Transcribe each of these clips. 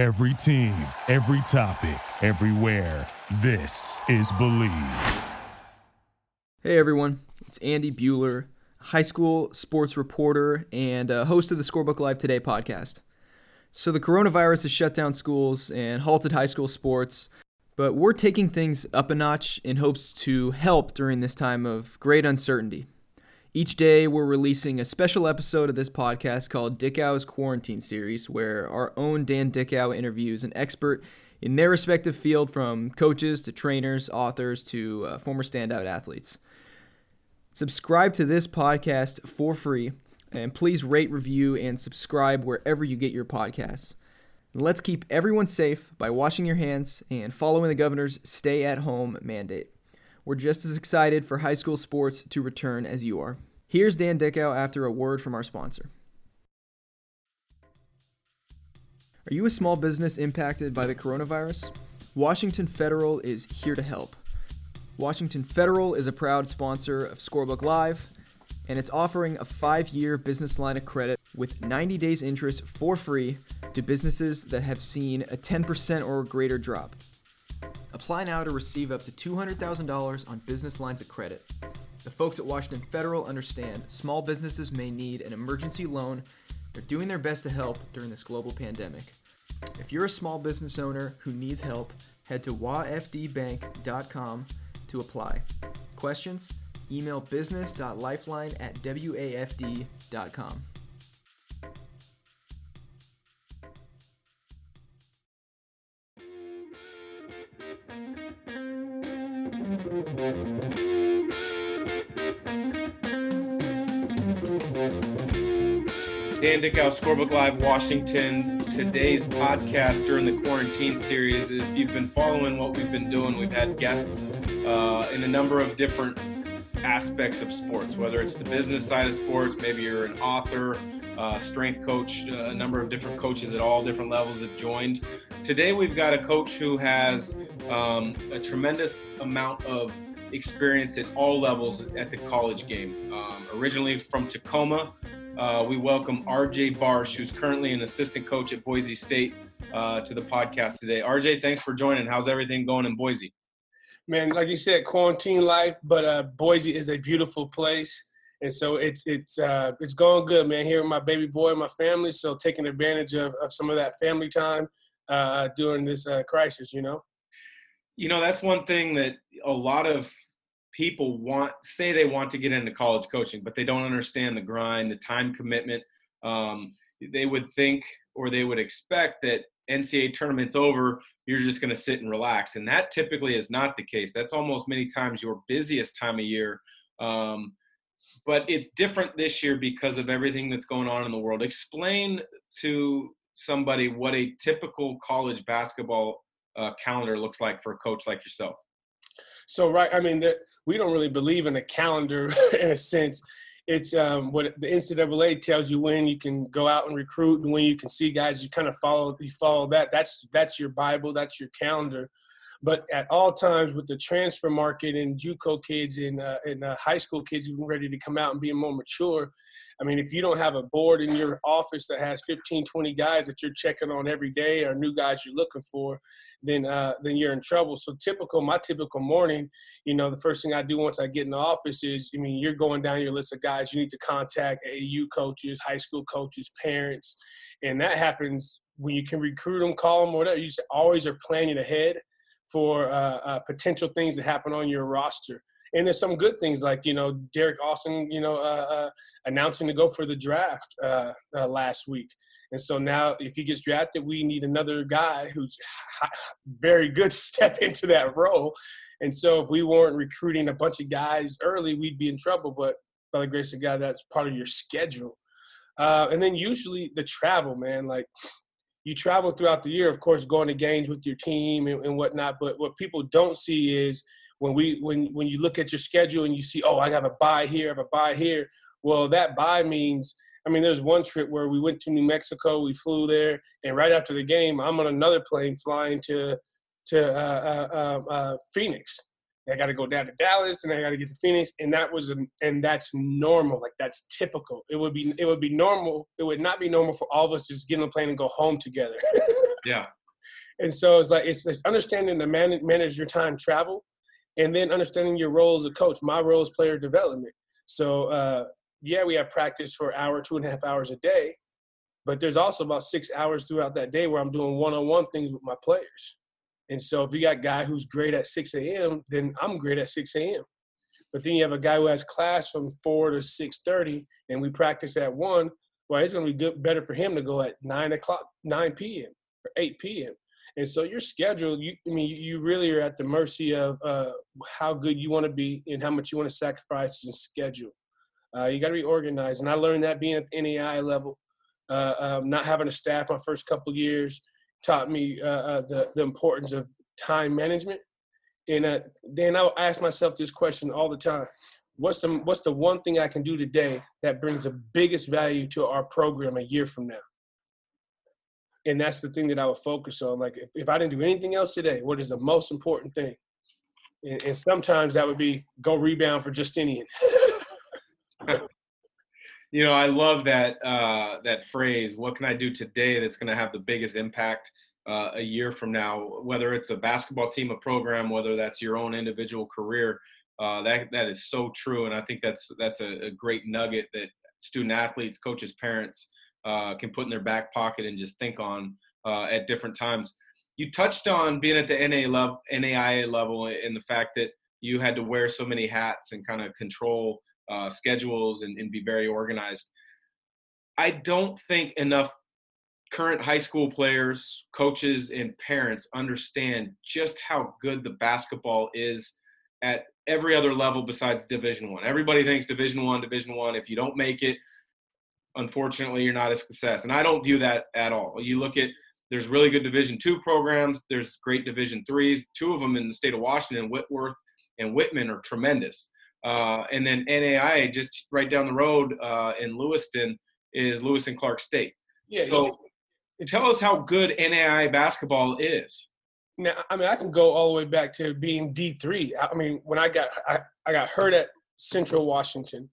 Every team, every topic, everywhere. This is Bleav. Hey everyone, it's Andy Buhler, high school sports reporter and uh, host of the Scorebook Live Today podcast. So, the coronavirus has shut down schools and halted high school sports, but we're taking things up a notch in hopes to help during this time of great uncertainty. Each day, we're releasing a special episode of this podcast called Dickau's Quarantine Series, where our own Dan Dickau interviews an expert in their respective field from coaches to trainers, authors to uh, former standout athletes. Subscribe to this podcast for free, and please rate, review, and subscribe wherever you get your podcasts. Let's keep everyone safe by washing your hands and following the governor's stay at home mandate. We're just as excited for high school sports to return as you are. Here's Dan Dickau after a word from our sponsor. Are you a small business impacted by the coronavirus? Washington Federal is here to help. Washington Federal is a proud sponsor of Scorebook Live, and it's offering a five year business line of credit with 90 days interest for free to businesses that have seen a 10% or greater drop. Apply now to receive up to $200,000 on business lines of credit. The folks at Washington Federal understand small businesses may need an emergency loan. They're doing their best to help during this global pandemic. If you're a small business owner who needs help, head to wafdbank.com to apply. Questions? Email business.lifeline at wafd.com. Dan Dickau, Scorebook Live, Washington. Today's podcast during the quarantine series. If you've been following what we've been doing, we've had guests uh, in a number of different aspects of sports, whether it's the business side of sports, maybe you're an author, uh, strength coach, uh, a number of different coaches at all different levels have joined. Today, we've got a coach who has um, a tremendous amount of experience at all levels at the college game. Um, originally from Tacoma, uh, we welcome R-Jay Barsh, who's currently an assistant coach at Boise State, uh, to the podcast today. RJ, thanks for joining. How's everything going in Boise? Man, like you said, quarantine life, but uh, Boise is a beautiful place, and so it's it's uh, it's going good, man. Here with my baby boy, and my family, so taking advantage of, of some of that family time uh, during this uh, crisis, you know. You know, that's one thing that a lot of people want say they want to get into college coaching, but they don't understand the grind, the time commitment. Um, they would think or they would expect that NCAA tournament's over, you're just going to sit and relax, and that typically is not the case. That's almost many times your busiest time of year. Um, but it's different this year because of everything that's going on in the world. Explain to somebody what a typical college basketball uh, calendar looks like for a coach like yourself. So right, I mean, we don't really believe in a calendar in a sense. It's um, what the NCAA tells you when you can go out and recruit and when you can see guys. You kind of follow you follow that. That's that's your Bible. That's your calendar. But at all times, with the transfer market and JUCO kids and uh, and uh, high school kids even ready to come out and being more mature, I mean, if you don't have a board in your office that has 15, 20 guys that you're checking on every day or new guys you're looking for, then uh, then you're in trouble. So typical, my typical morning, you know, the first thing I do once I get in the office is, I mean, you're going down your list of guys you need to contact, AAU coaches, high school coaches, parents, and that happens when you can recruit them, call them, whatever. You always are planning ahead for uh, uh, potential things that happen on your roster and there's some good things like you know Derrick Alston, you know, uh, uh, announcing to go for the draft uh, uh last week. And so now, if he gets drafted, we need another guy who's very good to step into that role. And so, if we weren't recruiting a bunch of guys early, we'd be in trouble. But by the grace of God, that's part of your schedule. Uh, and then usually the travel, man. Like you travel throughout the year, of course, going to games with your team and, and whatnot. But what people don't see is when we when when you look at your schedule and you see, oh, I have a bye here, I have a bye here. Well, that bye means, I mean, there's one trip where we went to New Mexico, we flew there, and right after the game, I'm on another plane flying to to uh, uh, um, uh, Phoenix, I got to go down to Dallas, and I got to get to Phoenix, and that was an, and that's normal. Like that's typical. It would be it would be normal. It would not be normal for all of us to just get on a plane and go home together. yeah. And so it's like it's, it's understanding to manage manage your time travel, and then understanding your role as a coach. My role is player development. So uh, yeah, we have practice for hour, two and a half hours a day, but there's also about six hours throughout that day where I'm doing one-on-one things with my players. And so if you got a guy who's great at 6 a.m., then I'm great at 6 a.m. But then you have a guy who has class from 4 to 6.30 and we practice at 1, well, it's going to be good, better for him to go at 9 o'clock, 9 p.m. or 8 p.m. And so your schedule, you, I mean, you really are at the mercy of uh, how good you want to be and how much you want to sacrifice and schedule. Uh, you got to be organized. And I learned that being at the NAI level, uh, um, not having a staff my first couple years, taught me uh, uh, the the importance of time management. And uh, then I ask myself this question all the time: What's the what's the one thing I can do today that brings the biggest value to our program a year from now? And that's the thing that I would focus on. Like, if, if I didn't do anything else today, what is the most important thing? And, and sometimes that would be go rebound for Justinian. you know, I love that uh, that phrase. What can I do today that's going to have the biggest impact uh, a year from now? Whether it's a basketball team, a program, whether that's your own individual career, uh, that that is so true. And I think that's that's a, a great nugget that student athletes, coaches, parents uh, can put in their back pocket and just think on uh, at different times. You touched on being at the NA level, NAIA level, and the fact that you had to wear so many hats and kind of control uh, schedules and, and be very organized. I don't think enough current high school players, coaches, and parents understand just how good the basketball is at every other level besides Division One. Everybody thinks Division One, Division One. If you don't make it, unfortunately, you're not a success. And I don't view that at all. You look at there's really good Division two programs. There's great Division threes. Two of them in the state of Washington, Whitworth and Whitman, are tremendous. Uh, and then NAI just right down the road uh, in Lewiston is Lewis and Clark State. Yeah. So yeah. tell us how good NAI basketball is. Now, I mean, I can go all the way back to being D three. I mean, when I got I, I got hurt at Central Washington,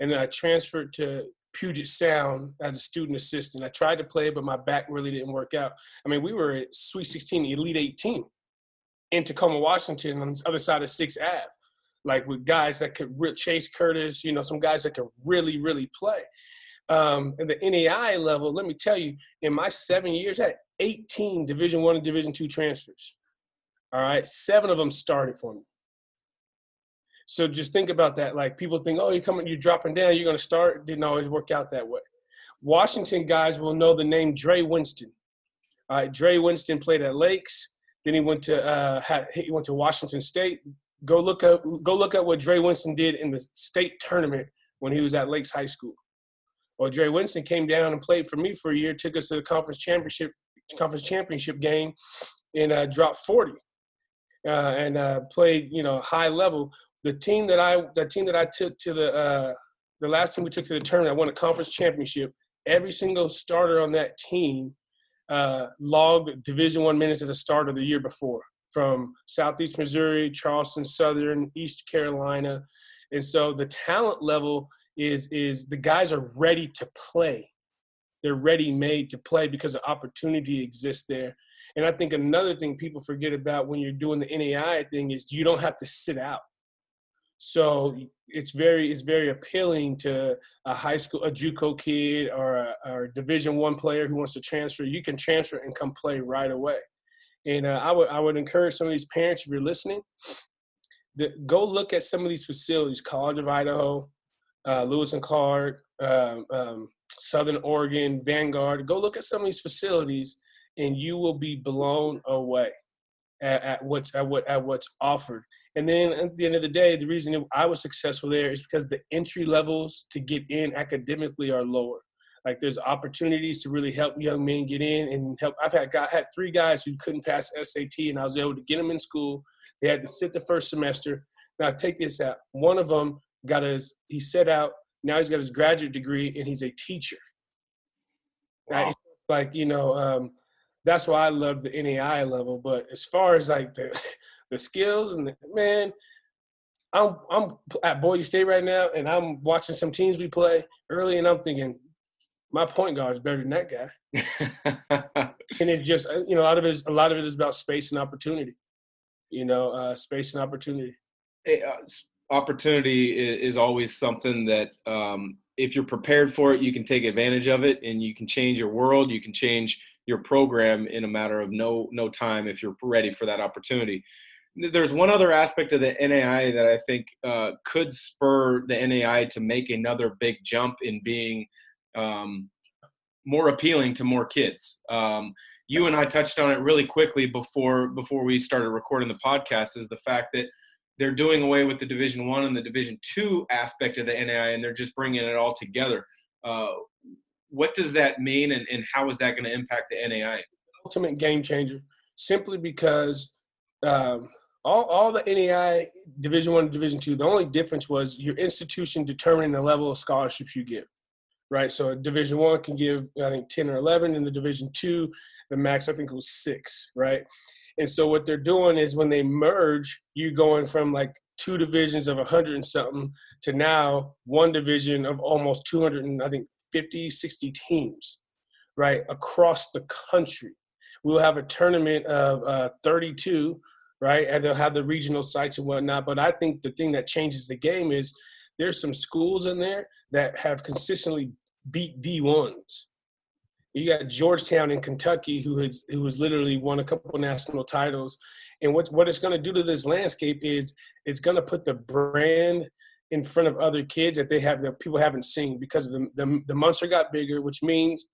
and then I transferred to Puget Sound as a student assistant. I tried to play, but my back really didn't work out. I mean, we were at Sweet 16, Elite 18 in Tacoma, Washington, on the other side of Sixth Ave like with guys that could re- Chase Curtis, you know, some guys that could really, really play. Um, and the NAI level, let me tell you, in my seven years, I had 18 Division One and Division Two transfers. All right, seven of them started for me. So just think about that. Like people think, oh, you're coming, you're dropping down, you're going to start. Didn't always work out that way. Washington guys will know the name Dre Winston. All right, Dre Winston played at Lakes. Then he went to uh, had, he went to Washington State. Go look up go look at what Dre Winston did in the state tournament when he was at Lakes High School. Well, Dre Winston came down and played for me for a year, took us to the conference championship conference championship game, and uh, dropped 40, uh, and uh, played you know high level. The team that I the team that I took to the uh, the last team we took to the tournament, I won a conference championship. Every single starter on that team uh, logged Division One minutes as a starter the year before from Southeast Missouri, Charleston Southern, East Carolina. And so the talent level is is the guys are ready to play. They're ready made to play because the opportunity exists there. And I think another thing people forget about when you're doing the NAI thing is you don't have to sit out. So it's very it's very appealing to a high school a JUCO kid or a, or Division One player who wants to transfer. You can transfer and come play right away. And uh, I would I would encourage some of these parents, if you're listening, that go look at some of these facilities: College of Idaho, uh, Lewis and Clark, um, um, Southern Oregon, Vanguard. Go look at some of these facilities, and you will be blown away at, at what's at what at what's offered. And then at the end of the day, the reason I was successful there is because the entry levels to get in academically are lower. Like there's opportunities to really help young men get in and help. I've had got had three guys who couldn't pass SAT, and I was able to get them in school. They had to sit the first semester. Now take this out. One of them got his he set out. Now he's got his graduate degree and he's a teacher. Wow. Right? Like you know, um, that's why I love the NAI level. But as far as like the the skills and the, man, I'm I'm at Boise State right now, and I'm watching some teams we play early, and I'm thinking my point guard is better than that guy. and it's just uh, you know a lot of it is a lot of it is about space and opportunity. You know, uh, space and opportunity. Hey, uh, opportunity is, always something that um, if you're prepared for it, you can take advantage of it, and you can change your world. You can change your program in a matter of no no time if you're ready for that opportunity there's one other aspect of the NAI that I think uh, could spur the NAI to make another big jump in being um, more appealing to more kids. Um, you and I touched on it really quickly before before we started recording the podcast. Is the fact that they're doing away with the Division One and the Division Two aspect of the NAI, and they're just bringing it all together. Uh, what does that mean, and, and how is that going to impact the NAI? Ultimate game changer, simply because um, all, all the NAI Division One, Division Two. The only difference was your institution determining the level of scholarships you give, right? So Division One can give I think ten or eleven, and the Division Two, the max I think was six, right? And so what they're doing is when they merge, you going from like two divisions of 100 and something to now one division of almost 200 and I think 50, 60 teams, right, across the country. We'll have a tournament of uh, 32 right? And they'll have the regional sites and whatnot. But I think the thing that changes the game is there's some schools in there that have consistently beat D1s. You got Georgetown in Kentucky, who has who has literally won a couple national titles. And what what it's going to do to this landscape is it's going to put the brand in front of other kids that they have that people haven't seen because the the, the Munster got bigger, which means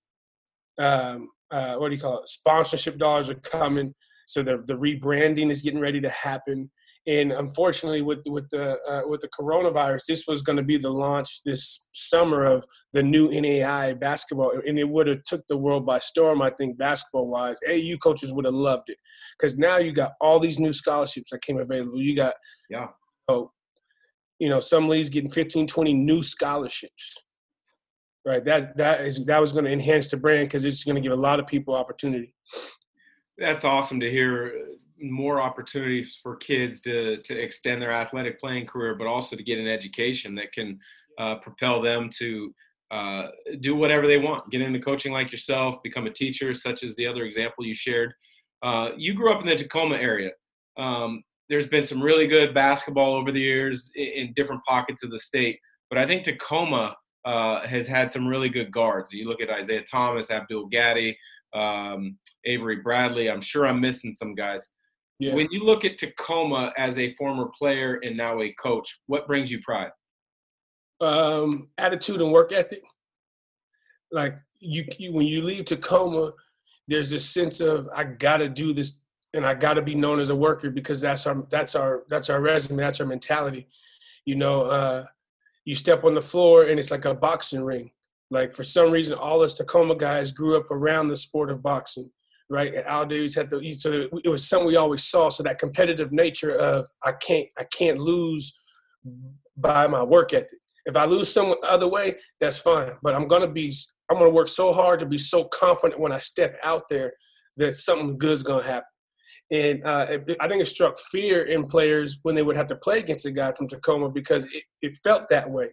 um, uh, what do you call it? Sponsorship dollars are coming. So the the rebranding is getting ready to happen. And unfortunately, with with the uh, with the coronavirus, this was going to be the launch this summer of the new NAI basketball, and it would have took the world by storm. I think basketball wise, AAU coaches would have loved it because now you got all these new scholarships that came available. You got yeah, oh, you know, some leagues getting 15, 20 new scholarships. Right, that that is that was going to enhance the brand because it's going to give a lot of people opportunity that's awesome to hear more opportunities for kids to to extend their athletic playing career, but also to get an education that can uh, propel them to uh, do whatever they want. Get into coaching like yourself, become a teacher, such as the other example you shared. Uh, you grew up in the Tacoma area. Um, there's been some really good basketball over the years in, in different pockets of the state, but I think Tacoma uh, has had some really good guards. You look at Isaiah Thomas, Abdul Gaddy, um, Avery Bradley. I'm sure I'm missing some guys. Yeah. When you look at Tacoma as a former player and now a coach, what brings you pride? Um, attitude and work ethic. Like you, you, when you leave Tacoma, there's this sense of I gotta do this and I gotta be known as a worker because that's our that's our that's our resume, that's our mentality. You know, uh, you step on the floor and it's like a boxing ring. Like for some reason, all us Tacoma guys grew up around the sport of boxing, right? And Al had the so it was something we always saw. So that competitive nature of I can't I can't lose by my work ethic. If I lose some other way, that's fine. But I'm gonna be I'm gonna work so hard to be so confident when I step out there that something good's gonna happen. And uh, I think it struck fear in players when they would have to play against a guy from Tacoma because it, it felt that way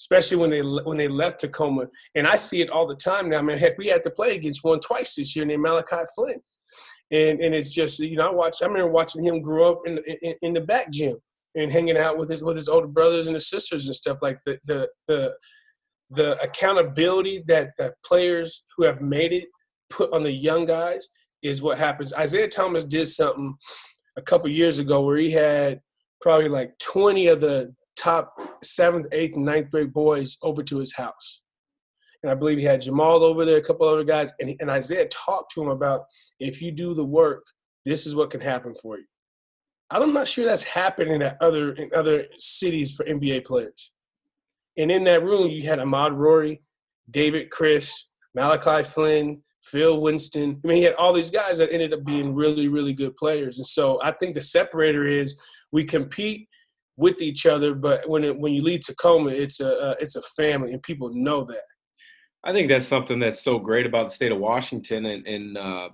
especially when they when they left Tacoma. And I see it all the time now. I mean, heck, we had to play against one twice this year named Malachi Flynn, and and it's just you know I watched. I remember watching him grow up in in, in the back gym and hanging out with his with his older brothers and his sisters and stuff like the the the the accountability that that players who have made it put on the young guys is what happens. Isaiah Thomas did something a couple years ago where he had probably like 20 of the top seventh, eighth, and ninth grade boys over to his house. And I believe he had Jamal over there, a couple other guys. And, and Isaiah talked to him about if you do the work, this is what can happen for you. I'm not sure that's happening at other in other cities for NBA players. And in that room, you had Ahmaad Rorie, David Crisp, Malachi Flynn, Phil Winston. I mean, he had all these guys that ended up being really, really good players. And so I think the separator is we compete with each other. But when it, when you leave Tacoma, it's a uh, it's a family, and people know that. I think that's something that's so great about the state of Washington, and, and uh,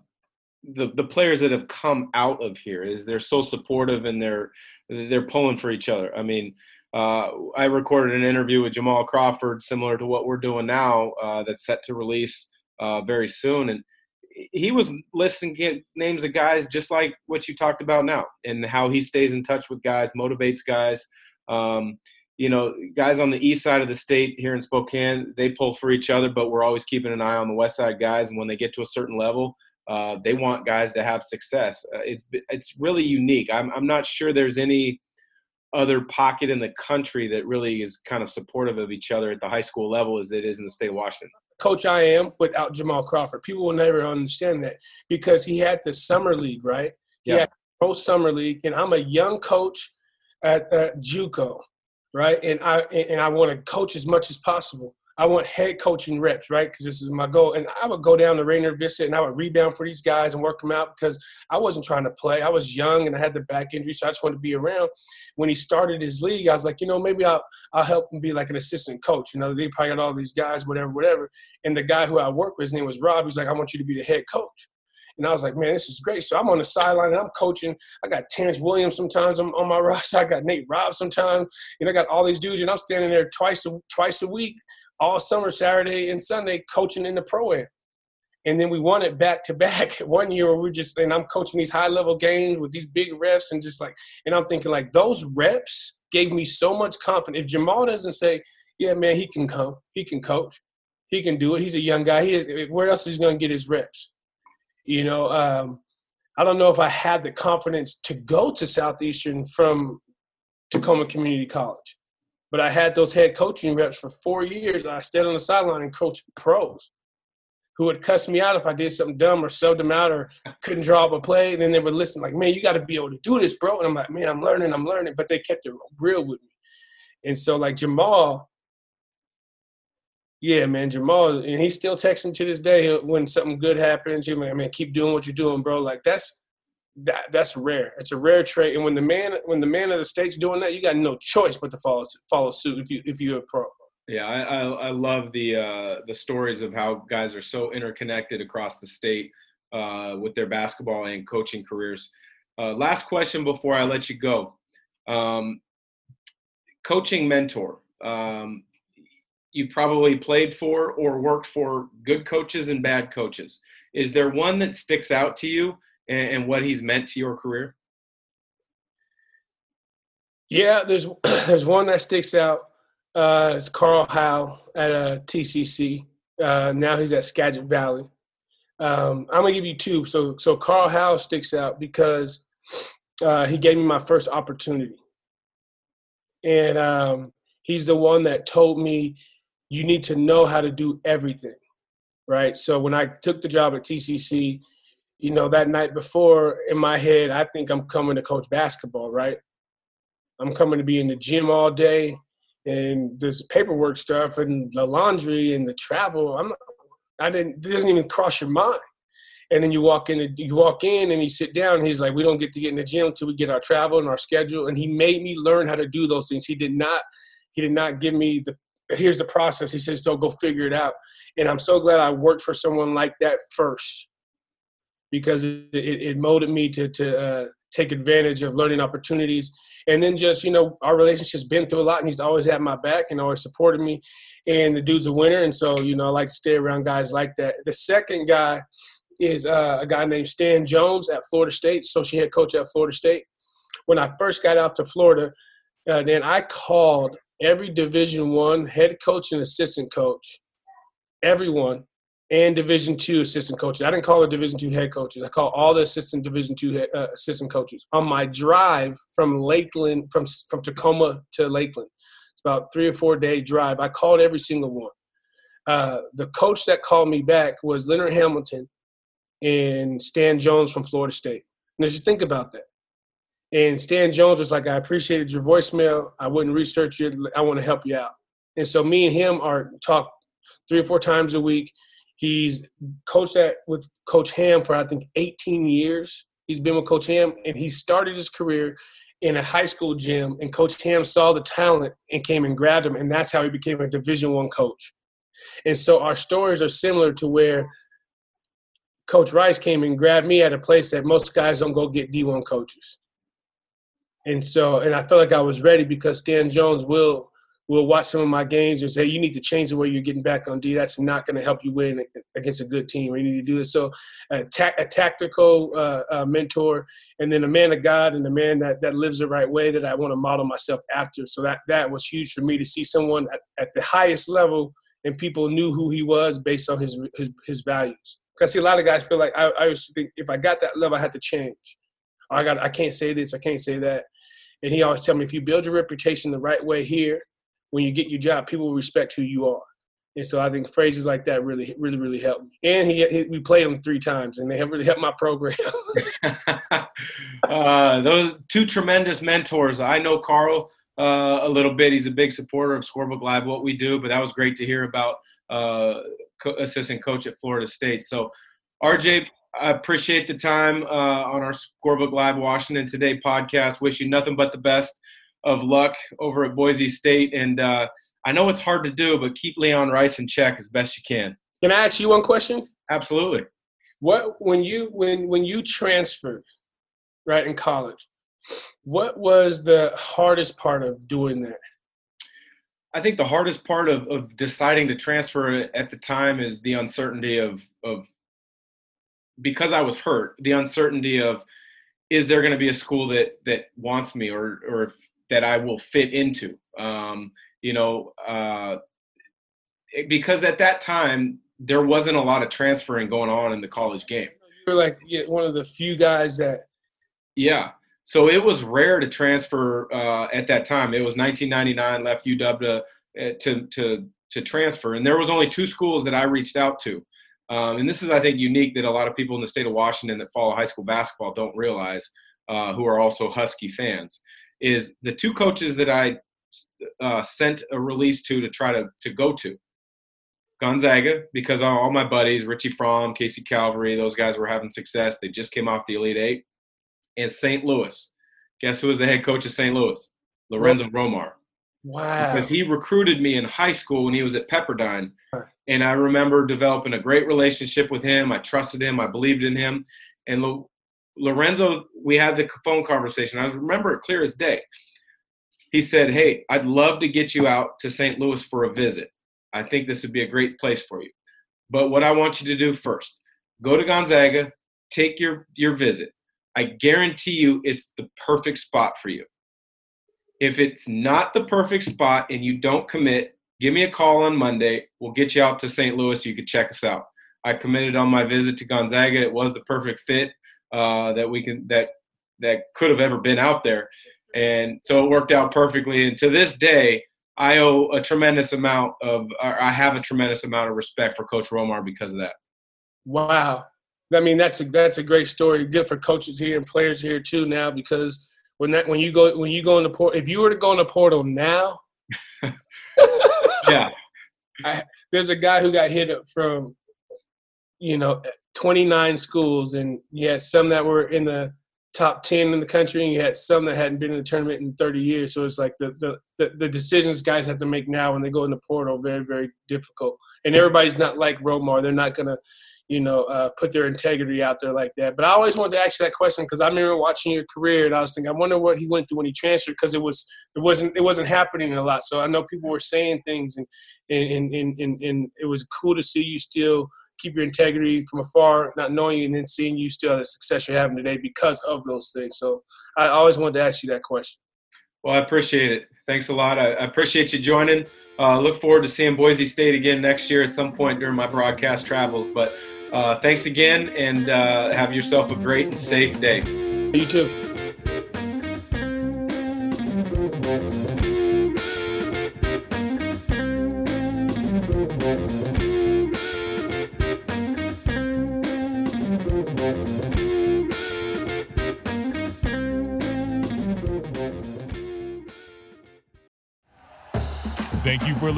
the the players that have come out of here is they're so supportive and they're they're pulling for each other. I mean, uh, I recorded an interview with Jamal Crawford, similar to what we're doing now, uh, that's set to release uh, very soon, and he was listing names of guys just like what you talked about now, and how he stays in touch with guys, motivates guys. Um, you know, guys on the east side of the state here in Spokane, they pull for each other, but we're always keeping an eye on the west side guys. And when they get to a certain level, uh, they want guys to have success. Uh, it's it's really unique. I'm I'm not sure there's any other pocket in the country that really is kind of supportive of each other at the high school level as it is in the state of Washington. Coach I am without Jamal Crawford. People will never understand that because he had the summer league, right? Yeah. He had pro summer league, and I'm a young coach at, at JUCO, right? And I and I want to coach as much as possible. I want head coaching reps, right? Because this is my goal. And I would go down to Rainier Vista and I would rebound for these guys and work them out because I wasn't trying to play. I was young and I had the back injury, so I just wanted to be around. When he started his league, I was like, you know, maybe I'll I'll help him be like an assistant coach. You know, they probably got all these guys, whatever, whatever. And the guy who I worked with, his name was Rob. He's like, I want you to be the head coach. And I was like, man, this is great. So I'm on the sideline and I'm coaching. I got Terrence Williams sometimes I'm on my roster. I got Nate Robb sometimes. And I got all these dudes, and I'm standing there twice a, twice a week all summer, Saturday and Sunday, coaching in the pro am. And then we won it back to back. One year where we're just, and I'm coaching these high level games with these big reps, and just like, and I'm thinking like those reps gave me so much confidence. If Jamal doesn't say, "Yeah, man, he can come, he can coach, he can do it. He's a young guy. He is. Where else is he going to get his reps?" You know, um, I don't know if I had the confidence to go to Southeastern from Tacoma Community College. But I had those head coaching reps for four years. I stayed on the sideline and coached pros who would cuss me out if I did something dumb or subbed them out or couldn't draw up a play. And then they would listen, like, man, you got to be able to do this, bro. And I'm like, man, I'm learning, I'm learning. But they kept it real with me. And so, like, Jamal, yeah, man, Jamal, and he's still texting to this day when something good happens. He's like, man, keep doing what you're doing, bro. Like, that's that that's rare. It's a rare trait. And when the man when the man of the state's doing that, you got no choice but to follow follow suit if you if you're a pro. Yeah, I, I, I love the uh, the stories of how guys are so interconnected across the state uh, with their basketball and coaching careers. Uh, last question before I let you go. Um, coaching mentor. Um, you've probably played for or worked for good coaches and bad coaches. Is there one that sticks out to you and, and what he's meant to your career? Yeah, there's there's one that sticks out. Uh, it's Carl Howe at uh, TCC. Uh, now he's at Skagit Valley. Um, I'm gonna give you two. So so Carl Howe sticks out because uh, he gave me my first opportunity, and um, he's the one that told me you need to know how to do everything, right? So when I took the job at TCC, you know, that night before in my head, I think I'm coming to coach basketball, right? I'm coming to be in the gym all day and there's paperwork stuff and the laundry and the travel. I'm I didn't it doesn't even cross your mind. And then you walk in you walk in and you sit down and he's like, We don't get to get in the gym until we get our travel and our schedule. And he made me learn how to do those things. He did not he did not give me the here's the process. He says, Don't go figure it out. And I'm so glad I worked for someone like that first because it, it, molded me to, to uh, take advantage of learning opportunities. And then just, you know, our relationship's been through a lot and he's always had my back and always supported me. And the dude's a winner. And so, you know, I like to stay around guys like that. The second guy is uh, a guy named Stan Jones at Florida State, associate head coach at Florida State. When I first got out to Florida, uh, then I called every Division One head coach and assistant coach, everyone, and Division two assistant coaches. I didn't call the Division two head coaches. I call all the assistant Division two uh, assistant coaches on my drive from Lakeland, from from Tacoma to Lakeland. It's about three or four day drive. I called every single one. Uh, the coach that called me back was Leonard Hamilton and Stan Jones from Florida State. And just think about that. And Stan Jones was like, "I appreciated your voicemail. I wouldn't research it. I want to help you out." And so me and him are talk three or four times a week He's coached at with Coach Ham for I think 18 years. He's been with Coach Ham, and he started his career in a high school gym. And Coach Ham saw the talent and came and grabbed him, and that's how he became a Division One coach. And so our stories are similar to where Coach Rice came and grabbed me at a place that most guys don't go get D1 coaches. And so, and I felt like I was ready because Stan Jones will will watch some of my games and say, you need to change the way you're getting back on D. That's not going to help you win against a good team. You need to do this. So, a, ta- a tactical uh, uh, mentor, and then a man of God and a man that, that lives the right way that I want to model myself after. So that that was huge for me to see someone at, at the highest level and people knew who he was based on his his, his values. Because see, a lot of guys feel like I, I used to think if I got that level, I had to change. I got I can't say this, I can't say that. And he always tell me if you build your reputation the right way here, when you get your job, people will respect who you are. And so I think phrases like that really, really, really helped me. And he, he we played them three times, and they have really helped my program. uh, those two tremendous mentors. I know Carl uh, a little bit. He's a big supporter of Scorebook Live, what we do. But that was great to hear about uh, co- assistant coach at Florida State. So, R-Jay, I appreciate the time uh, on our Scorebook Live Washington Today podcast. Wish you nothing but the best of luck over at Boise State. And uh, I know it's hard to do, but keep Leon Rice in check as best you can. Can I ask you one question? Absolutely. What when you when when you transferred, right in college, what was the hardest part of doing that? I think the hardest part of, of deciding to transfer at the time is the uncertainty of of because I was hurt, the uncertainty of is there going to be a school that that wants me or or if that I will fit into. Um, you know, uh, because at that time there wasn't a lot of transferring going on in the college game. You're like one of the few guys that. Yeah. So it was rare to transfer uh, at that time. It was 1999, left UW to, uh, to, to, to transfer. And there was only two schools that I reached out to. Um, and this is, I think, unique that a lot of people in the state of Washington that follow high school basketball don't realize, uh, who are also Husky fans is the two coaches that I uh, sent a release to to try to, to go to. Gonzaga, because all my buddies, Richie Frahm, Casey Calvary, those guys were having success. They just came off the Elite Eight. And St. Louis. Guess who was the head coach of St. Louis? Lorenzo Romar. Wow. Because he recruited me in high school when he was at Pepperdine. And I remember developing a great relationship with him. I trusted him. I believed in him. And Lorenzo, we had the phone conversation. I remember it clear as day. He said, Hey, I'd love to get you out to St. Louis for a visit. I think this would be a great place for you. But what I want you to do first, go to Gonzaga, take your, your visit. I guarantee you it's the perfect spot for you. If it's not the perfect spot and you don't commit, give me a call on Monday. We'll get you out to St. Louis. You can check us out. I committed on my visit to Gonzaga. It was the perfect fit uh, that we can that that could have ever been out there, and so it worked out perfectly. And to this day, I owe a tremendous amount of I have a tremendous amount of respect for Coach Romar because of that. Wow, I mean that's a that's a great story. Good for coaches here and players here too now because when that when you go when you go in the portal, if you were to go in the portal now, yeah. I, there's a guy who got hit from, you know, 29 schools, and you had some that were in the top 10 in the country, and you had some that hadn't been in the tournament in 30 years. So it's like the, the, the, the decisions guys have to make now when they go in the portal very, very difficult. And everybody's not like Romar. They're not going to, you know, uh, put their integrity out there like that. But I always wanted to ask you that question because I remember watching your career, and I was thinking, I wonder what he went through when he transferred because it was it wasn't it wasn't happening a lot. So I know people were saying things, and and and and, and it was cool to see you still – keep your integrity from afar, not knowing you, and then seeing you still have the success you're having today because of those things. So I always wanted to ask you that question. Well, I appreciate it. Thanks a lot. I, appreciate you joining. Uh, look forward to seeing Boise State again next year at some point during my broadcast travels. But uh, thanks again, and uh, have yourself a great and safe day. You too.